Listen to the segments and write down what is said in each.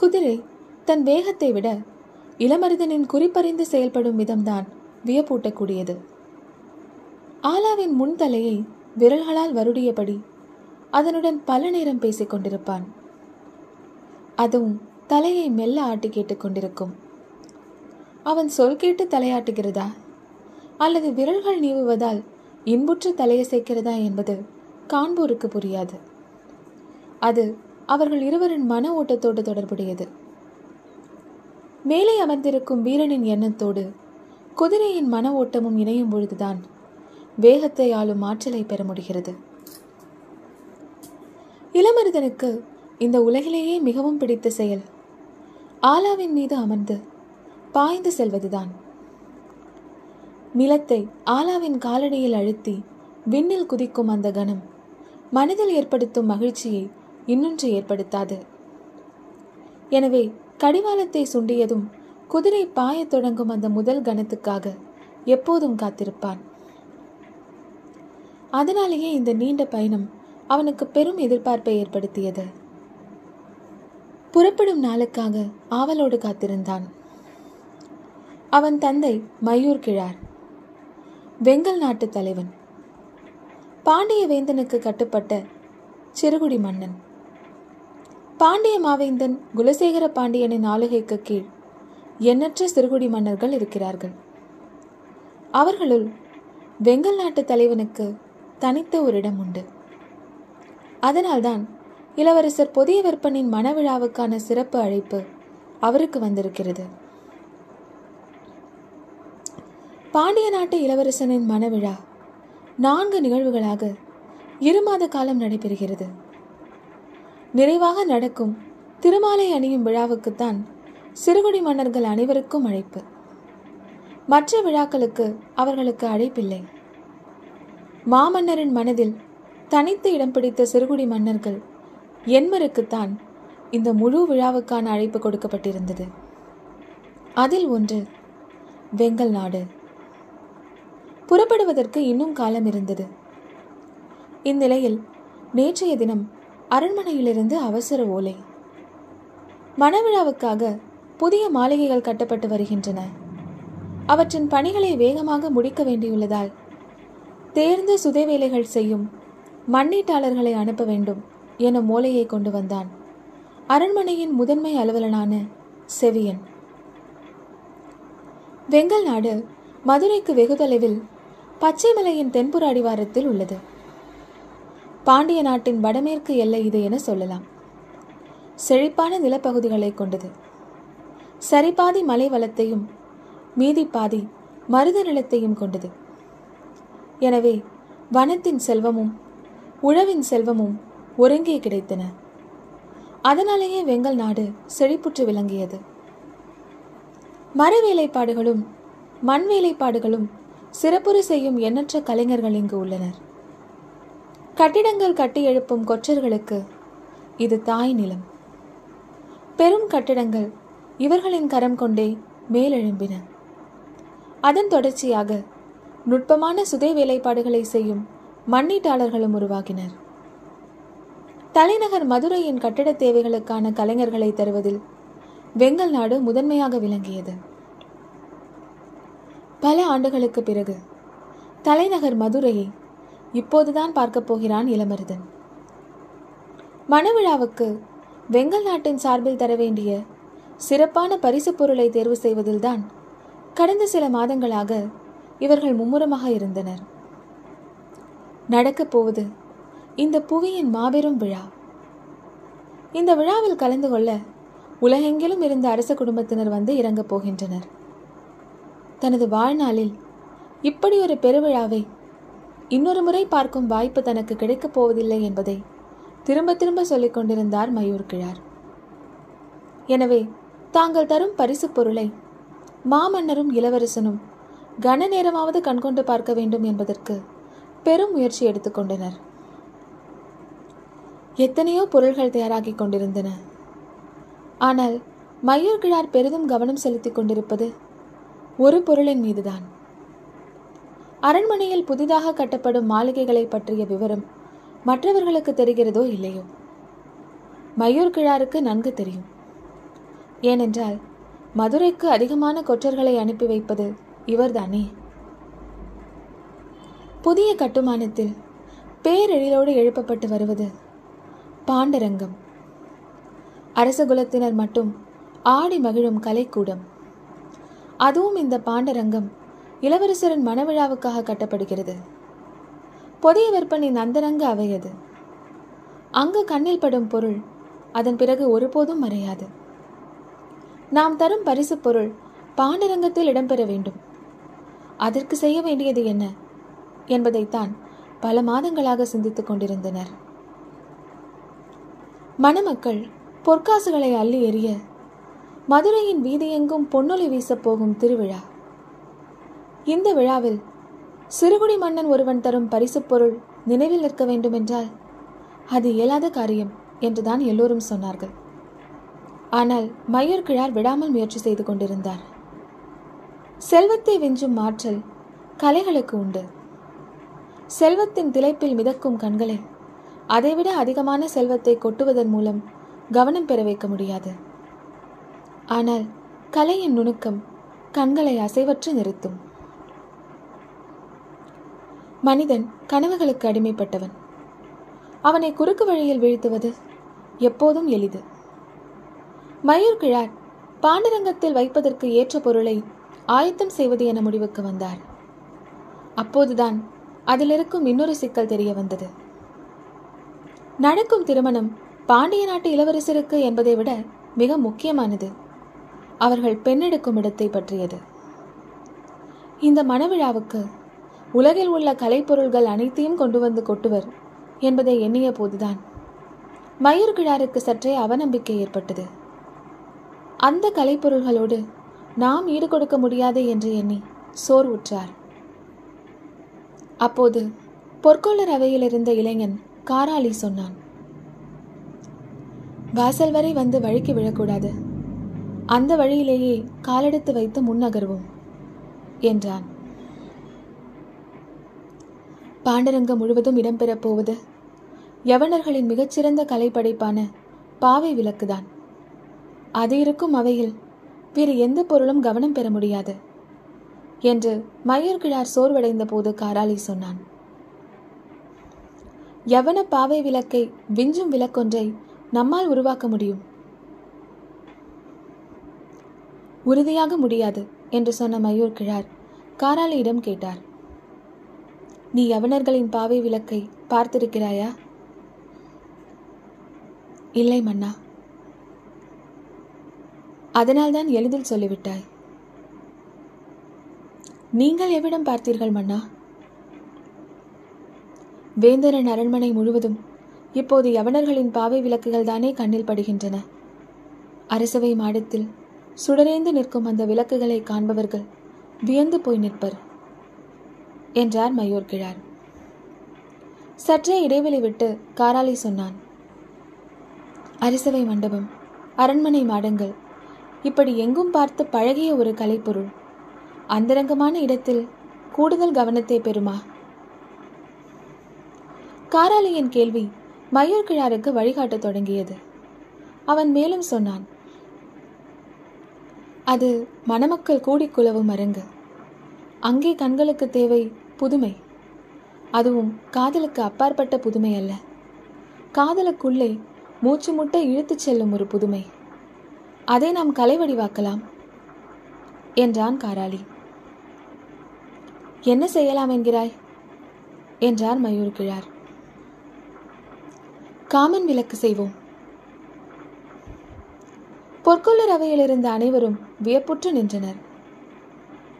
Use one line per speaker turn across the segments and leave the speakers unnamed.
குதிரை தன் வேகத்தை விட இளமருதனின் குறிப்பறிந்து செயல்படும் விதம்தான் வியப்பூட்டக்கூடியது. ஆலாவின் முன் தலையை விரல்களால் வருடியபடி அதனுடன் பல நேரம் பேசிக் கொண்டிருப்பான். அதுவும் தலையை மெல்ல ஆட்டி கேட்டுக்கொண்டிருக்கும் அவன் சொல் கேட்டு தலையாட்டுகிறதா? அல்லது விரல்கள் நீவுவதால் இன்புற்று தலையசைக்கிறதா என்பது காண்போருக்கு புரியாது. அது அவர்கள் இருவரின் மன ஓட்டத்தோடு தொடர்புடையது. மேலே அமர்ந்திருக்கும் வீரனின் எண்ணத்தோடு குதிரையின் மன ஓட்டமும் இணையும் பொழுதுதான் வேகத்தை ஆளும் ஆற்றலை பெற முடிகிறது. இளமருதனுக்கு இந்த உலகிலேயே மிகவும் பிடித்த செயல் ஆலாவின் மீது அமர்ந்து பாய்ந்து செல்வதுதான். நிலத்தை ஆலாவின் காலடியில் அழுத்தி விண்ணில் குதிக்கும் அந்த கணம் மனதில் ஏற்படுத்தும் மகிழ்ச்சியை இன்னொன்று ஏற்படுத்தாது. எனவே கடிவாளத்தை சுண்டியதும் குதிரை பாயத் தொடங்கும் அந்த முதல் கணத்துக்காக எப்போதும் காத்திருப்பான். அதனாலேயே இந்த நீண்ட பயணம் அவனுக்கு பெரும் எதிர்பார்ப்பை ஏற்படுத்தியது. புறப்படும் நாளுக்காக ஆவலோடு காத்திருந்தான். அவன் தந்தை மயூர் கிழார் வெங்கல் நாட்டு தலைவன் பாண்டிய வேந்தனுக்கு கட்டுப்பட்ட சிறுகுடி மன்னன். பாண்டிய மாவேந்தன் குலசேகர பாண்டியனின் ஆளுகைக்கு கீழ் எண்ணற்ற சிறுகுடி மன்னர்கள் இருக்கிறார்கள். அவர்களுள் வெங்கல் நாட்டு தலைவனுக்கு தனித்த ஒரு இடம் உண்டு. அதனால்தான் இளவரசர் புதிய விற்பனின் மனவிழாவுக்கான சிறப்பு அழைப்பு அவருக்கு வந்திருக்கிறது. பாண்டிய நாட்டு இளவரசனின் மனவிழா நான்கு நிகழ்வுகளாக இரு மாத காலம் நடைபெறுகிறது. நிறைவாக நடக்கும். திருமாலை அணியும் விழாவுக்குத்தான் சிறுகுடி மன்னர்கள் அனைவருக்கும் அழைப்பு. மற்ற விழாக்களுக்கு அவர்களுக்கு அழைப்பில்லை. மாமன்னரின் மனதில் தனித்து இடம் பிடித்த சிறுகுடி மன்னர்கள் எண்மருக்குத்தான் இந்த முழு விழாவுக்கான அழைப்பு கொடுக்கப்பட்டிருந்தது. அதில் ஒன்று வெங்கல் நாடு. புறப்படுவதற்கு இன்னும் காலம் இருந்தது. இந்நிலையில் நேற்றைய தினம் அரண்மனையிலிருந்து அவசர ஓலை. மணவிழாவுக்காக புதிய மாளிகைகள் கட்டப்பட்டு வருகின்றன. அவற்றின் பணிகளை வேகமாக முடிக்க வேண்டியுள்ளதால் தேர்ந்த சுதைவேலைகள் செய்யும் மண்ணீட்டாளர்களை அனுப்ப வேண்டும் என மூலையை கொண்டு வந்தான் அரண்மனையின் முதன்மை அலுவலனான செவியன். வெங்கல் நாடு மதுரைக்கு வெகு தொலைவில் பச்சைமலையின் தென்புற அடிவாரத்தில் உள்ளது. பாண்டிய நாட்டின் வடமேற்கு எல்லை இது என சொல்லலாம். செழிப்பான நிலப்பகுதிகளை கொண்டது. சரிபாதி மலை வளத்தையும் மீதி பாதி மருத நிலத்தையும் கொண்டது. எனவே வனத்தின் செல்வமும் உழவின் செல்வமும் ஒருங்கே கிடைத்தன. அதனாலேயே வெங்கல் நாடு செழிப்புற்று விளங்கியது. மர வேலைப்பாடுகளும் மண் வேலைப்பாடுகளும் சிறப்புறு செய்யும் எண்ணற்ற கலைஞர்கள் இங்கு உள்ளனர். கட்டிடங்கள் கட்டி எழுப்பும் கொற்றர்களுக்கு இது தாய் நிலம். பெரும் கட்டிடங்கள் இவர்களின் கரம் கொண்டே மேலெழும்பின. அதன் தொடர்ச்சியாக நுட்பமான சுதை வேலைப்பாடுகளை செய்யும் மண்ணீட்டாளர்களும் உருவாகினர். தலைநகர் மதுரையின் கட்டிட தேவைகளுக்கான கலைஞர்களை தருவதில் வெங்கல் நாடு முதன்மையாக விளங்கியது. பல ஆண்டுகளுக்கு பிறகு தலைநகர் மதுரையை இப்போதுதான் பார்க்கப் போகிறான் இளமருதன். மணவிழாவுக்கு வெங்கல் நாட்டின் சார்பில் தர வேண்டிய சிறப்பான பரிசு பொருளை தேர்வு செய்வதில்தான் கடந்த சில மாதங்களாக இவர்கள் மும்முரமாக இருந்தனர். நடக்கப் போவது இந்த புவியின் மாபெரும் விழா. இந்த விழாவில் கலந்து கொள்ள உலகெங்கிலும் இருந்த அரச குடும்பத்தினர் வந்து இறங்கப் போகின்றனர். தனது வாழ்நாளில் இப்படி ஒரு பெருவிழாவை இன்னொரு முறை பார்க்கும் வாய்ப்பு தனக்கு கிடைக்கப் போவதில்லை என்பதை திரும்ப திரும்ப சொல்லிக் கொண்டிருந்தார் மயூர் கிழார். எனவே தாங்கள் தரும் பரிசுப் பொருளை மாமன்னரும் இளவரசனும் கன நேரமாவது கண்கொண்டு பார்க்க வேண்டும் என்பதற்கு பெரும் முயற்சி எடுத்துக்கொண்டனர் எத்தனையோ பொருள்கள் தயாராகிக் கொண்டிருந்தன. ஆனால் மயூர் கிழார் பெரிதும் கவனம் செலுத்திக் கொண்டிருப்பது ஒரு பொருளின் மீதுதான். அரண்மனையில் புதிதாக கட்டப்படும் மாளிகைகளை பற்றிய விவரம் மற்றவர்களுக்கு தெரிகிறதோ இல்லையோ? மயூர் கிழாருக்கு நன்கு தெரியும். ஏனென்றால் மதுரைக்கு அதிகமான கொற்றர்களை அனுப்பி வைப்பது இவர்தானே? புதிய கட்டுமானத்தில் பேரெழிலோடு எழுப்பப்பட்டு வருவது பாண்டரங்கம். அரசகுலத்தினர் மட்டும் ஆடி மகிழும் கலைக்கூடம். அதுவும் இந்த பாண்டரங்கம் இளவரசரின் மணவிழாவுக்காக கட்டப்படுகிறது. புதிய விற்பனின் அந்தரங்க அவையது. அங்கு கண்ணில் படும் பொருள் அதன் பிறகு ஒருபோதும் மறையாது. நாம் தரும் பரிசு பொருள் பாண்டரங்கத்தில் இடம்பெற வேண்டும். அதற்கு செய்ய வேண்டியது என்ன? என்பதைத்தான் பல மாதங்களாக சிந்தித்துக் கொண்டிருந்தனர். மணமக்கள் பொற்காசுகளை அள்ளி எறிய மதுரையின் வீதியெங்கும் பொன்னொலி வீசப் போகும் திருவிழா இந்த விழாவில் சிறுகுடி மன்னன் ஒருவன் தரும் பரிசுப் பொருள் நினைவில் நிற்க வேண்டுமென்றால் அது இயலாத காரியம் என்றுதான் எல்லோரும் சொன்னார்கள். ஆனால் மயூர் கிழார் விடாமல் முயற்சி செய்து கொண்டிருந்தார். செல்வத்தை வெஞ்சும் மாற்றல் கலைகளுக்கு உண்டு. செல்வத்தின் திளைப்பில் மிதக்கும் கண்களை அதைவிட அதிகமான செல்வத்தை கொட்டுவதன் மூலம் கவனம் பெற வைக்க முடியாது. ஆனால் கலையின் நுணுக்கம் கண்களை அசைவற்று நிறுத்தும். மனிதன் கனவுகளுக்கு அடிமைப்பட்டவன். அவனை குறுக்கு வழியில் வீழ்த்துவது எப்போதும் எளிது. மயூர் கிழார் பாண்டரங்கத்தில் வைப்பதற்கு ஏற்ற பொருளை ஆயத்தம் செய்வது என முடிவுக்கு வந்தார். அப்போதுதான் அதிலிருக்கும் இன்னொரு சிக்கல் தெரிய வந்தது. நடக்கும் திருமணம் பாண்டிய நாட்டு இளவரசருக்கு என்பதை விட மிக முக்கியமானது. அவர்கள் பெண்ணெடுக்கும் இடத்தை பற்றியது. இந்த மணவிழாவுக்கு உலகில் உள்ள கலைப்பொருள்கள் அனைத்தையும் கொண்டு வந்து கொட்டுவர் என்பதை எண்ணிய போதுதான். மயூர் கிழாருக்கு சற்றே அவநம்பிக்கை ஏற்பட்டது. அந்த கலைப்பொருள்களோடு நாம் ஈடுகொடுக்க முடியாது என்று எண்ணி சோர்வுற்றார். அப்போது பொற்கொள்ளர் அவையில் இருந்த இளைஞன் காராளி சொன்னான் வாசல் வரை வந்து வழுக்கி விழக்கூடாது. அந்த வழியிலேயே காலெடுத்து வைத்து முன்னகர்வோம் என்றான். பாண்டரங்கம் முழுவதும் இடம்பெறப் போவது. யவனர்களின் மிகச்சிறந்த கலைப்படைப்பான பாவை விளக்குதான். அது இருக்கும் அவையில் வேறு எந்த பொருளும் கவனம் பெற முடியாது என்று மயூர்கிழார் சோர்வடைந்த போது காராளி சொன்னான். யவன பாவை விளக்கை விஞ்சும் விளக்கொன்றை நம்மால் உருவாக்க முடியும்? உறுதியாக முடியாது என்று சொன்ன மயூர் கிழார் காராளியிடம் கேட்டார். நீ யவனர்களின் பாவை விளக்கை பார்த்திருக்கிறாயா? இல்லை மன்னா. அதனால்தான் எளிதில் சொல்லிவிட்டாய். நீங்கள் எவ்விடம் பார்த்தீர்கள் மன்னா? வேந்தரன் அரண்மனை முழுவதும் இப்போது யவனர்களின் பாவை விளக்குகள் தானே கண்ணில் படுகின்றன. அரசவை மாடத்தில் சுடரேந்து நிற்கும் அந்த விளக்குகளை காண்பவர்கள் வியந்து போய் நிற்பர். என்றார் மயூர் கிழார். சற்றே இடைவெளி விட்டு காராளி சொன்னான் அரிசவை மண்டபம் அரண்மனை மாடங்கள் இப்படி எங்கும் பார்த்து பழகிய ஒரு கலைப்பொருள் அந்தரங்கமான இடத்தில் கூடுதல் கவனத்தை பெறுமா? காராளியின் கேள்வி மயூர் கிழாருக்கு வழிகாட்டத் தொடங்கியது. அவன் மேலும் சொன்னான் அது மணமக்கள் கூடிக் குலவும் அரங்கு. அங்கே கண்களுக்கு தேவை புதுமை. அதுவும் காதலுக்கு அப்பாற்பட்ட புதுமை அல்ல. காதலுக்குள்ளே மூச்சு முட்டை இழுத்துச் செல்லும் ஒரு புதுமை. அதை நாம் கலைவடிவாக்கலாம் என்றான் காராளி என்ன செய்யலாம் என்கிறாய்? என்றார் மயூர் கிழார். காமன் விளக்கு செய்வோம். பொற்கொள்ளர் அவையில் இருந்த அனைவரும் வியப்புற்று நின்றனர்.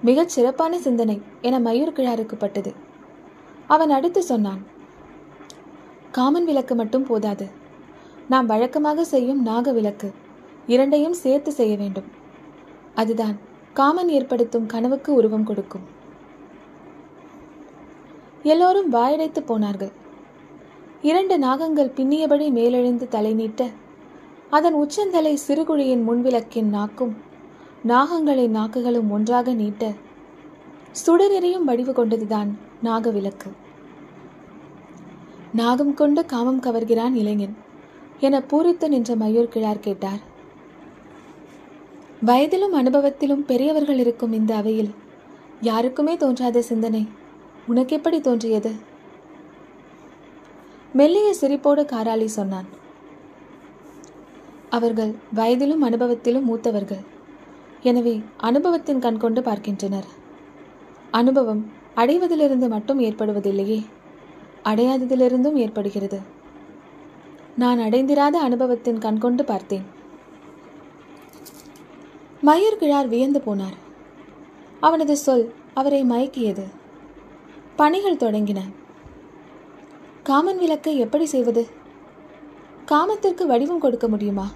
மிகச் சிறப்பான சிந்தனை என மயூர் கிழாருக்கு பட்டது அவன் அடுத்து சொன்னான் காமன் விளக்கு மட்டும் போதாது. நாம் வழக்கமாக செய்யும் நாக விளக்கு இரண்டையும் சேர்த்து செய்ய வேண்டும். அதுதான் காமன் ஏற்படுத்தும் கனவுக்கு உருவம் கொடுக்கும். எல்லோரும் வாயடைத்து போனார்கள். இரண்டு நாகங்கள் பின்னியபடி மேலெழுந்து தலை நீட்ட அதன் உச்சந்தலை சிறுகுழியின் முன்விளக்கின் நாக்கும் நாகங்களின் நாக்குகளும் ஒன்றாக நீட்ட சுடரெறியும் வடிவு கொண்டதுதான் நாகவிளக்கு. நாகம் கொண்டு காமம் கவர்கிறான் இளைஞன் என பூரித்து நின்ற மயூர் கிழார் கேட்டார். வயதிலும் அனுபவத்திலும் பெரியவர்கள் இருக்கும் இந்த அவையில் யாருக்குமே தோன்றாத சிந்தனை உனக்கு எப்படி தோன்றியது? மெல்லிய சிரிப்போடு காராளி சொன்னான். அவர்கள் வயதிலும் அனுபவத்திலும் மூத்தவர்கள். எனவே அனுபவத்தின் கண் கொண்டு பார்க்கின்றனர். அனுபவம் அடைவதிலிருந்து மட்டும் ஏற்படுவதில்லையே அடையாததிலிருந்தும் ஏற்படுகிறது. நான் அடைந்திராத அனுபவத்தின் கண்கொண்டு பார்த்தேன். மயூர் கிழார் வியந்து போனார். அவனது சொல் அவரை மயக்கியது. பணிகள் தொடங்கின. காமன் விளக்கை எப்படி செய்வது? காமத்திற்கு வடிவம் கொடுக்க முடியுமா?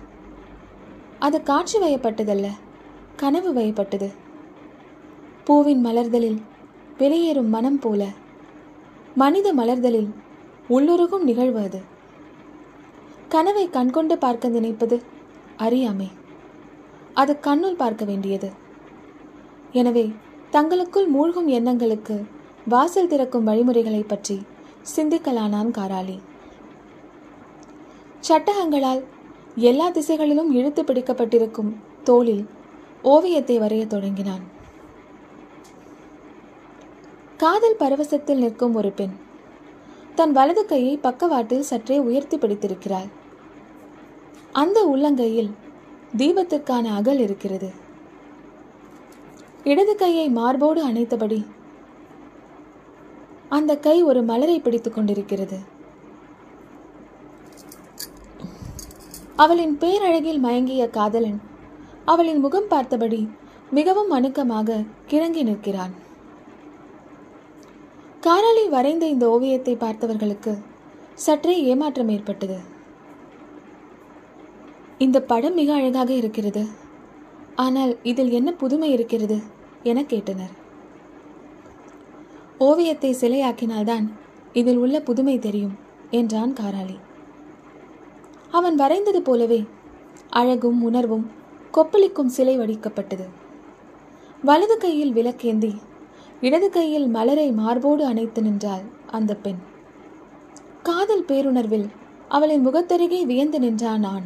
அது காட்சி வயப்பட்டதல்ல. கனவு வயப்பட்டது பூவின் மலர்தலில் வெளியேறும் மனம் போல மனித மலர்தலில் உள்ளுருகும் நிகழ்வு அது. கனவை கண்கொண்டு பார்க்க நினைப்பது அறியாமை. அது கண்ணுள் பார்க்க வேண்டியது. எனவே தங்களுக்குள் மூழ்கும் எண்ணங்களுக்கு வாசல் திறக்கும் வழிமுறைகளை பற்றி சிந்திக்கலானான் காராளி சட்டகங்களால் எல்லா திசைகளிலும் இழுத்து பிடிக்கப்பட்டிருக்கும் தோளில் ஓவியத்தை வரையத் தொடங்கினான். காதல் பரவசத்தில் நிற்கும் ஒரு பெண் தன் வலது கையை பக்கவாட்டில் சற்றே உயர்த்தி பிடித்திருக்கிறாள். அந்த உள்ளங்கையில் தீபத்திற்கான அகல் இருக்கிறது. இடது கையை மார்போடு அணைத்தபடி அந்த கை ஒரு மலரை பிடித்துக் கொண்டிருக்கிறது. அவளின் பேரழகில் மயங்கிய காதலன் அவளின் முகம் பார்த்தபடி மிகவும் அணுக்கமாக கிறங்கி நிற்கிறான். காராளி வரைந்த இந்த ஓவியத்தை பார்த்தவர்களுக்கு சற்றே ஏமாற்றம் ஏற்பட்டது. இந்த படம் மிக அழகாக இருக்கிறது. ஆனால் இதில் என்ன புதுமை இருக்கிறது என கேட்டனர். ஓவியத்தை சிலையாக்கினால்தான் இதில் உள்ள புதுமை தெரியும் என்றான் காராளி அவன் வரைந்தது போலவே அழகும் உணர்வும் கொப்பளிக்கும் சிலை வடிக்கப்பட்டது. வலது கையில் விளக்கேந்தி இடது கையில் மலரை மார்போடு அணைத்து நின்றாள் அந்த பெண். காதல் பேருணர்வில் அவளின் முகத்தருகே வியந்து நின்றான் நான்.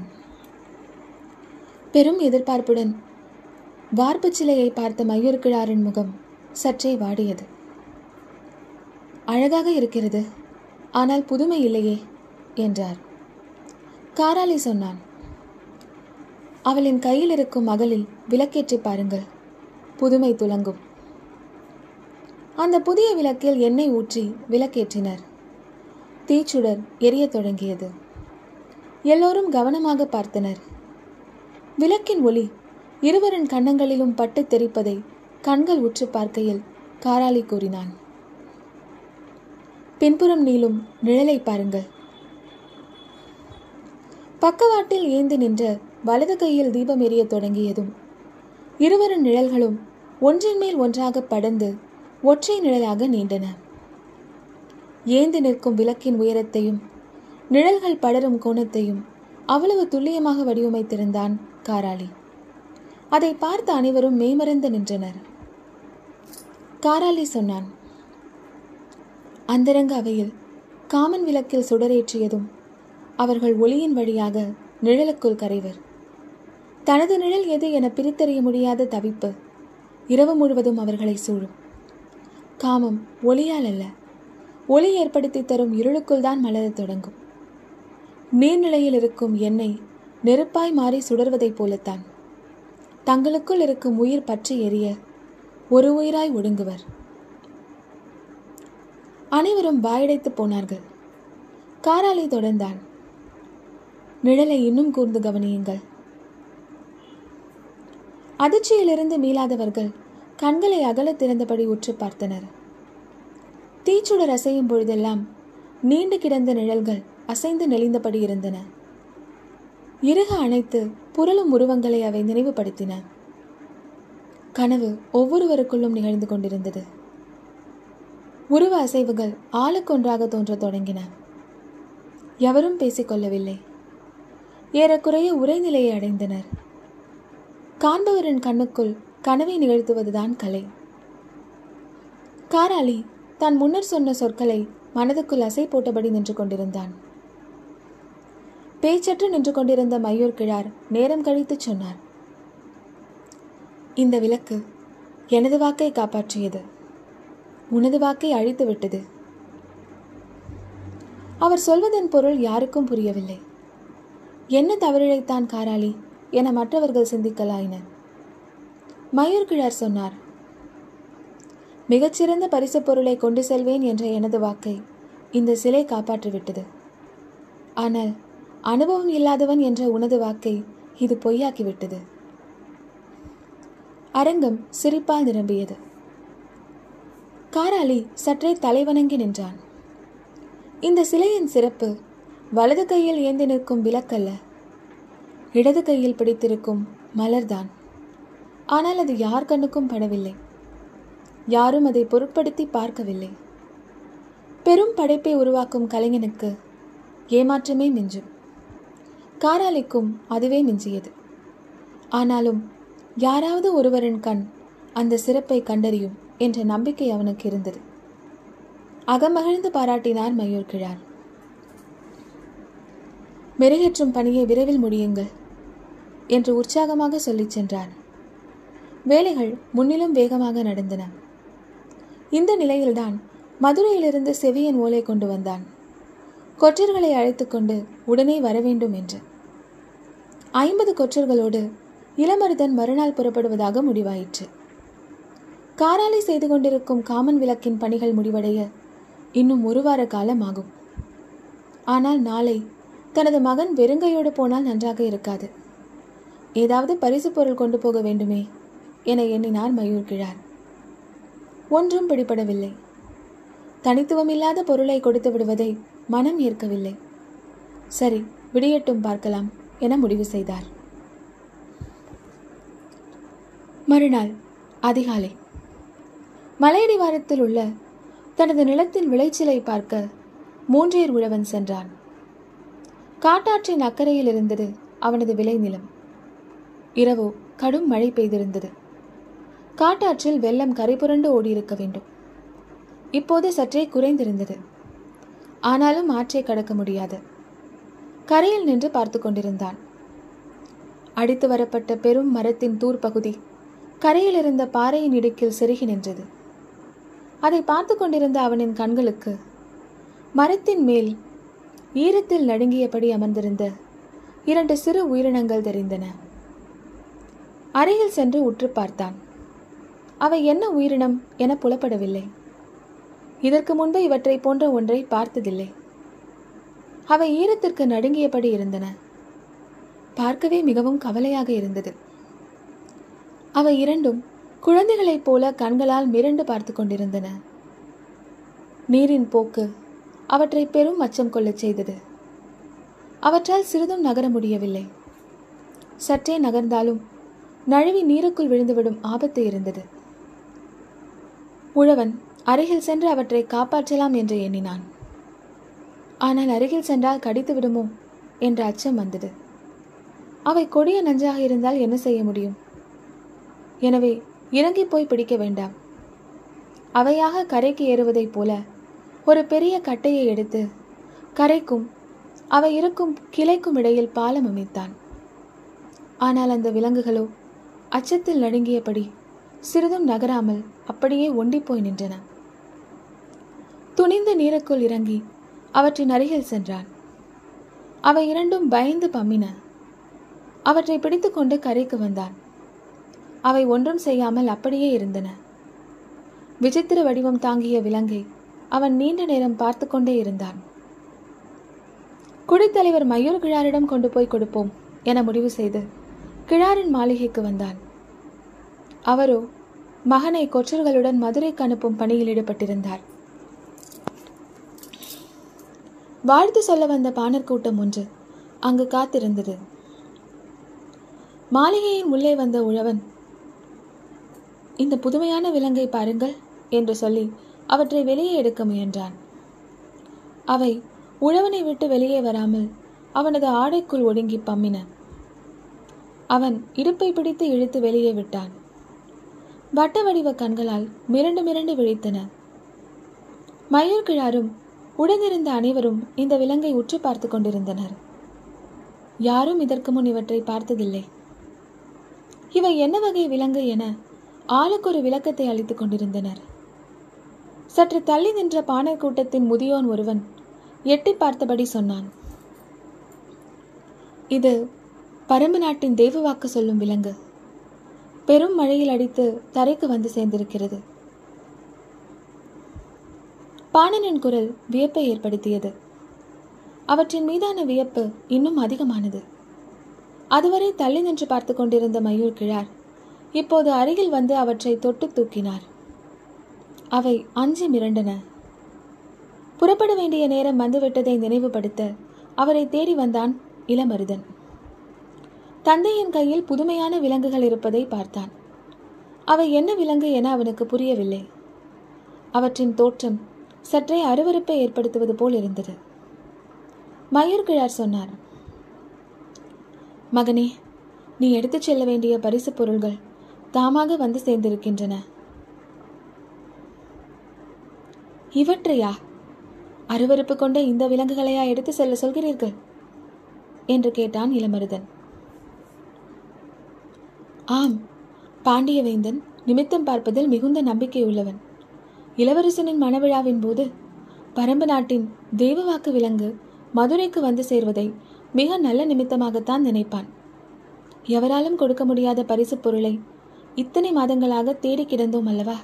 பெரும் எதிர்பார்ப்புடன் வார்ப்புச் சிலையை பார்த்த மயூர்கிழாரின் முகம் சற்றே வாடியது. அழகாக இருக்கிறது ஆனால் புதுமை இல்லையே என்றார். காராளி சொன்னான். அவளின் கையில் இருக்கும் மகளில் விளக்கேற்றி பாருங்கள். புதுமை துலங்கும் அந்த புதிய விளக்கில் எண்ணெய் ஊற்றி விளக்கேற்றினர். தீச்சுடர் எரிய தொடங்கியது. எல்லோரும் கவனமாக பார்த்தனர். விளக்கின் ஒளி இருவரின் கண்ணங்களிலும் பட்டு தெரிப்பதை கண்கள் உற்று பார்க்கையில் காராளி கூறினான். பின்புறம் நீளும் நிழலை பாருங்கள். பக்கவாட்டில் ஏந்து நின்ற வலது கையில் தீபம் எரிய தொடங்கியதும் இருவரின் நிழல்களும் ஒன்றின் மேல் ஒன்றாக படர்ந்து ஒற்றை நிழலாக நீண்டன. ஏந்து நிற்கும் விளக்கின் உயரத்தையும் நிழல்கள் படரும் கோணத்தையும் அவ்வளவு துல்லியமாக வடிவமைத்திருந்தான் காராளி அதை பார்த்த அனைவரும் மெய்மறந்து நின்றனர். காராளி சொன்னான் அந்தரங்க அவையில் காமன் விளக்கில் சுடரேற்றியதும் அவர்கள் ஒளியின் வழியாக நிழலுக்குள் கரைவர். தனது நிழல் எது என பிரித்தறிய முடியாத தவிப்பு. இரவு முழுவதும் அவர்களை சூழும். காமம் ஒளியால் அல்ல. ஒளி ஏற்படுத்தி தரும் இருளுக்குள் தான் மலரத் தொடங்கும். நீர்நிலையில் இருக்கும் எண்ணெய் நெருப்பாய் மாறி சுடர்வதைப் போலத்தான். தங்களுக்குள் இருக்கும் உயிர் பற்றி எரிய ஒரு உயிராய் ஒடுங்குவர். அனைவரும் வாயடைத்து போனார்கள். காராலை தொடர்ந்தான். நிழலை இன்னும் கூர்ந்து கவனியுங்கள். அதிர்ச்சியிலிருந்து மீளாதவர்கள் கண்களை அகல திறந்தபடி உற்று பார்த்தனர். தீச்சுடர் அசையும் பொழுதெல்லாம் நீண்டு கிடந்த நிழல்கள் அசைந்து நெளிந்தபடி இருந்தன. இறுக அணைத்து புரளும் உருவங்களை அவை நினைவுபடுத்தின. கனவு ஒவ்வொருவருக்குள்ளும் நிகழ்ந்து கொண்டிருந்தது. உருவ அசைவுகள் ஆளுக்கொன்றாக தோன்றத் தொடங்கின. எவரும் பேசிக்கொள்ளவில்லை ஏறக்குறைய உரைநிலையை அடைந்தனர். காண்பவரின் கண்ணுக்குள் கனவை நிகழ்த்துவதுதான் கலை. காராளி தான் முன்னர் சொன்ன சொற்களை மனதுக்குள் அசை போட்டபடி நின்று கொண்டிருந்தான். பேச்சற்று நின்று கொண்டிருந்த மயூர் கிழார் நேரம் கழித்து சொன்னார். இந்த விளக்கு எனது வாக்கை காப்பாற்றியது. உனது வாக்கை அழித்து விட்டது. அவர் சொல்வதன் பொருள் யாருக்கும் புரியவில்லை. என்ன தவறிழைத்தான் காராளி என மற்றவர்கள் சிந்திக்கலாயினர் மயூர்கிழார் சொன்னார் மிகச்சிறந்த பரிசு பொருளை கொண்டு செல்வேன் என்ற எனது வாக்கை இந்த சிலை காப்பாற்றிவிட்டது. ஆனால் அனுபவம் இல்லாதவன் என்ற உனது வாக்கை இது பொய்யாக்கிவிட்டது அரங்கம் சிரிப்பால் நிரம்பியது. காராளி சற்றே தலைவணங்கி நின்றான். இந்த சிலையின் சிறப்பு வலது கையில் ஏந்தி நிற்கும் விளக்கல்ல இடது கையில் பிடித்திருக்கும் மலர்தான். ஆனால் அது யார் கண்ணுக்கும் படவில்லை. யாரும் அதை பொருட்படுத்தி பார்க்கவில்லை. பெரும் படைப்பை உருவாக்கும் கலைஞனுக்கு ஏமாற்றமே மிஞ்சும். காராளிக்கும் அதுவே மிஞ்சியது. ஆனாலும் யாராவது ஒருவரின் கண் அந்த சிறப்பை கண்டறியும் என்ற நம்பிக்கை அவனுக்கு இருந்தது. அகமகிழ்ந்து பாராட்டினார் மயூர் கிழார். மெருகேற்றும் பணியை விரைவில் முடியுங்கள். என்று உற்சாகமாக சொல்லிச் சென்றார் வேலைகள் முன்னிலும் வேகமாக நடந்தன. இந்த நிலையில்தான் மதுரையிலிருந்து செவியன் ஓலை கொண்டு வந்தான். கொற்றர்களை அழைத்துக்கொண்டு உடனே வரவேண்டும் என்று. ஐம்பது கொற்றர்களோடு இளமருதன் மறுநாள் புறப்படுவதாக முடிவாயிற்று. காராலை செய்து கொண்டிருக்கும் காமன் விளக்கின் பணிகள் முடிவடைய இன்னும் ஒரு வார காலம் ஆகும் ஆனால் நாளை தனது மகன் வெறுங்கையோடு போனால் நன்றாக இருக்காது. ஏதாவது பரிசு பொருள் கொண்டு போக வேண்டுமே என எண்ணினார் மயூர் கிழார். ஒன்றும் பிடிபடவில்லை. தனித்துவமில்லாத பொருளை கொடுத்து விடுவதை மனம் ஏற்கவில்லை. சரி விடியட்டும் பார்க்கலாம் என முடிவு செய்தார். மறுநாள் அதிகாலை. மலையடிவாரத்தில் உள்ள தனது நிலத்தின் விளைச்சலை பார்க்க மூன்றேர் உழவன் சென்றான். காட்டாற்றின் அக்கறையில் இருந்தது அவனது விளைநிலம். இரவோ கடும் மழை பெய்திருந்தது. காட்டாற்றில் வெள்ளம் கரைபுரண்டு ஓடியிருக்க வேண்டும். இப்போது சற்றே குறைந்திருந்தது. ஆனாலும் ஆற்றை கடக்க முடியாது. கரையில் நின்று பார்த்து கொண்டிருந்தான். அடித்து வரப்பட்ட பெரும் மரத்தின் தூர் பகுதி கரையில் இருந்த பாறையின் இடுக்கில் செருகி நின்றது. அதை பார்த்து கொண்டிருந்த அவனின் கண்களுக்கு மரத்தின் மேல் ஈரத்தில் நடுங்கியபடி அமர்ந்திருந்த இரண்டு சிறு உயிரினங்கள் தெரிந்தன. அறையில் சென்று உற்று பார்த்தான். அவை என்ன உயிரினம் என புலப்படவில்லை. இதற்கு முன்பு இவற்றை போன்ற ஒன்றை பார்த்ததில்லை. அவை ஈரத்திற்கு நடுங்கியபடி இருந்தன. பார்க்கவே மிகவும் கவலையாக இருந்தது. அவை இரண்டும் குழந்தைகளைப் போல கண்களால் மிரண்டு பார்த்து கொண்டிருந்தன. நீரின் போக்கு அவற்றை பெரும் அச்சம் கொள்ளச் செய்தது. அவற்றால் சிறிதும் நகர முடியவில்லை. சற்றே நகர்ந்தாலும் நழுவி நீருக்குள் விழுந்துவிடும் ஆபத்து இருந்தது. உழவன் அருகில் சென்று அவற்றை காப்பாற்றலாம் என்று எண்ணினான். ஆனால் அருகில் சென்றால் கடித்து விடுமோ? என்ற அச்சம் வந்தது. அவை கொடிய நஞ்சாக இருந்தால் என்ன செய்ய முடியும்? எனவே இறங்கி போய் பிடிக்க வேண்டாம். அவையாக கரைக்கு ஏறுவதைப் போல ஒரு பெரிய கட்டையை எடுத்து கரைக்கும் அவை இருக்கும் கிளைக்கும் இடையில் பாலம் அமைத்தான். ஆனால் அந்த விலங்குகளோ அச்சத்தில் நடுங்கியபடி சிறிதும் நகராமல் அப்படியே ஒண்டிப்போய் நின்றன. துணிந்த நீருக்குள் இறங்கி அவற்றின் அருகில் சென்றான் அவை இரண்டும் பயந்து பம்மின. அவற்றை பிடித்துக்கொண்டு கரைக்கு வந்தான் அவை ஒன்றும் செய்யாமல் அப்படியே இருந்தன. விசித்திர வடிவம் தாங்கிய விலங்கை அவன் நீண்ட நேரம் பார்த்து கொண்டே இருந்தான். குடித்தலைவர் மயூர் கிழாரிடம் கொண்டு போய் கொடுப்போம் என முடிவு செய்து கிழாரின் மாளிகைக்கு வந்தான். அவரோ மகனை கொற்றர்களுடன் மதுரைக்கு அனுப்பும் பணியில் ஈடுபட்டிருந்தார். வாழ்த்து சொல்ல வந்த பாணர் கூட்டம் ஒன்று அங்கு காத்திருந்தது. மாளிகையின் உள்ளே வந்த உழவன் இந்த புதுமையான விலங்கை பாருங்கள் என்று சொல்லி அவற்றை வெளியே எடுக்க முயன்றான். அவை உழவனை விட்டு வெளியே வராமல் அவனது ஆடைக்குள் ஒடுங்கி பம்மின. அவன் இடுப்பை பிடித்து இழுத்து வெளியே விட்டான். வட்ட வடிவ கண்களால் மிரண்டு மிரண்டு விழித்தன. மயூர் கிழாரும் உடனிருந்த அனைவரும் இந்த விலங்கை உற்று பார்த்து கொண்டிருந்தனர். யாரும் இதற்கு முன் இவற்றை பார்த்ததில்லை. இவை என்ன வகை விலங்கு என ஆளுக்கு ஒரு விளக்கத்தை அளித்துக் கொண்டிருந்தனர். சற்று தள்ளி நின்ற பாணர் கூட்டத்தின் முதியோன் ஒருவன் எட்டி பார்த்தபடி சொன்னான். இது பரம்பு நாட்டின் தெய்வ வாக்கு சொல்லும் விலங்கு. பெரும் மழையில் அடித்து தரைக்கு வந்து சேர்ந்திருக்கிறது. பாணனின் குரல் வியப்பை ஏற்படுத்தியது. அவற்றின் மீதான வியப்பு இன்னும் அதிகமானது. அதுவரை தள்ளி நின்று பார்த்து கொண்டிருந்த மயூர் கிழார் இப்போது அருகில் வந்து அவற்றை தொட்டு தூக்கினார். அவை அஞ்சி மிரண்டன. புறப்பட வேண்டிய நேரம் வந்துவிட்டதை நினைவுபடுத்த அவரை தேடி வந்தான் இளமருதன். தந்தையின் கையில் புதுமையான விலங்குகள் இருப்பதை பார்த்தான். அவை என்ன விலங்கு என அவனுக்கு புரியவில்லை. அவற்றின் தோற்றம் சற்றே அருவருப்பை ஏற்படுத்துவது போல் இருந்தது. மயூர் கிழார் சொன்னார் மகனே நீ எடுத்துச் செல்ல வேண்டிய பரிசு பொருள்கள் தாமாக வந்து சேர்ந்திருக்கின்றன. இவற்றையா? அருவருப்பு கொண்ட இந்த விலங்குகளையா எடுத்து செல்ல சொல்கிறீர்கள்? என்று கேட்டான் இளமருதன். ஆம் பாண்டியவேந்தன் நிமித்தம் பார்ப்பதில் மிகுந்த நம்பிக்கை உள்ளவன் இளவரசனின் மணவிழாவின் போது பரம்பு நாட்டின் தெய்வவாக்கு விலங்கு மதுரைக்கு வந்து சேர்வதை மிக நல்ல நிமித்தமாகத்தான் நினைப்பான். எவராலும் கொடுக்க முடியாத பரிசுப் பொருளை இத்தனை மாதங்களாக தேடி கிடந்தோம் அல்லவா?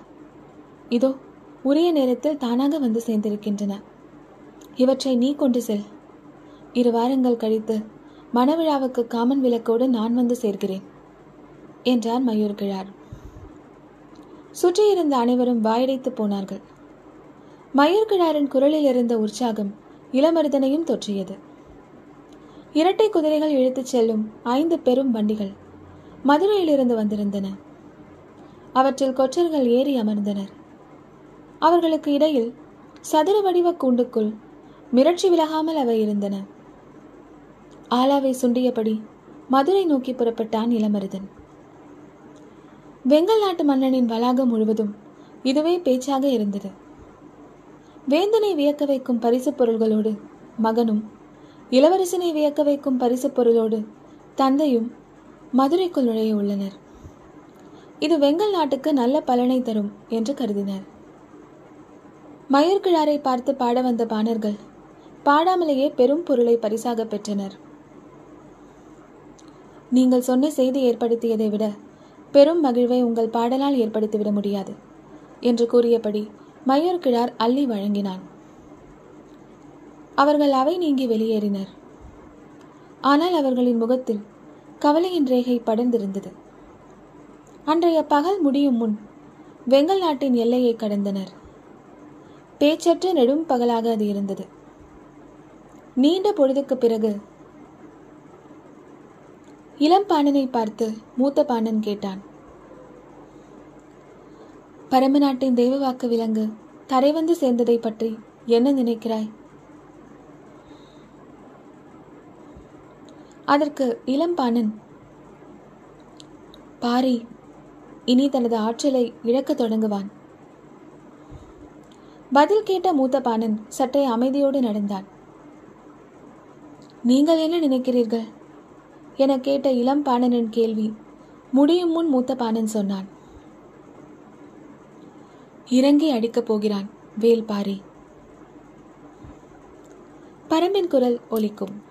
இதோ உரிய நேரத்தில் தானாக வந்து சேர்ந்திருக்கின்றன. இவற்றை நீ கொண்டு செல். இரு வாரங்கள் கழித்து மணவிழாவுக்கு காமன் விளக்கோடு நான் வந்து சேர்க்கிறேன் என்றார் மயூர் கிழார் சுற்றியிருந்த அனைவரும் வாயடைத்து போனார்கள். மயூர் கிழாரின் குரலில் இருந்த உற்சாகம் இளமருதனையும் தொற்றியது. இரட்டை குதிரைகள் இழுத்துச் செல்லும் ஐந்து பெரும் வண்டிகள் மதுரையிலிருந்து வந்திருந்தன. அவற்றில் கொற்றர்கள் ஏறி அமர்ந்தனர். அவர்களுக்கு இடையில் சதுர வடிவ கூண்டுக்குள் மிரட்சி விலகாமல் அவை இருந்தன. ஆலாவை சுண்டியபடி மதுரை நோக்கி புறப்பட்டான் இளமருதன். வெங்கல் நாட்டு மன்னனின் வளாகம் முழுவதும் இதுவே பேச்சாக இருந்தது. வேந்தனை வியக்க வைக்கும் பரிசுப் பொருள்களோடு மகனும் இளவரசனை வியக்க வைக்கும் பரிசுப் பொருளோடு தந்தையும் மதுரைக்குள் நுழைய உள்ளனர். இது வெங்கல் நாட்டுக்கு நல்ல பலனை தரும் என்று கருதினர். மயூர்கிழாரை பார்த்து பாட வந்த பாணர்கள் பாடாமலேயே பெரும் பொருளை பரிசாக பெற்றனர். நீங்கள் சொன்ன செய்தி ஏற்படுத்தியதை விட பெரும் மகிழ்வை உங்கள் பாடலால் ஏற்படுத்திவிட முடியாது என்று கூறியபடி மயூர்கிழார் அள்ளி வழங்கினான். அவர்கள் அவை நீங்கி வெளியேறினர். ஆனால் அவர்களின் முகத்தில் கவலையின் ரேகை படர்ந்திருந்தது. அன்றைய பகல் முடியும் முன் வெங்கல் நாட்டின் எல்லையை கடந்தனர். பேச்சற்ற நெடும் பகலாக அது இருந்தது. நீண்ட பொழுதுக்கு பிறகு இளம் பாணனை பார்த்து மூத்த பாணன் கேட்டான். பரம நாட்டின் தெய்வ வாக்கு விலங்கு தரை வந்து சேர்ந்ததை பற்றி என்ன நினைக்கிறாய்? அதற்கு இளம்பாணன் பாரி இனி தனது ஆற்றலை இழக்க தொடங்குவான். பதில் கேட்ட மூத்த பாணன் சற்றே அமைதியோடு நடந்தான். நீங்கள் என்ன நினைக்கிறீர்கள்? என கேட்ட இளம் பாணனின் கேள்வி. முடியும் முன் மூத்த பாணன் சொன்னான். இறங்கி அடிக்கப் போகிறான் வேல் பாரி. பரம்பின் குரல் ஒலிக்கும்.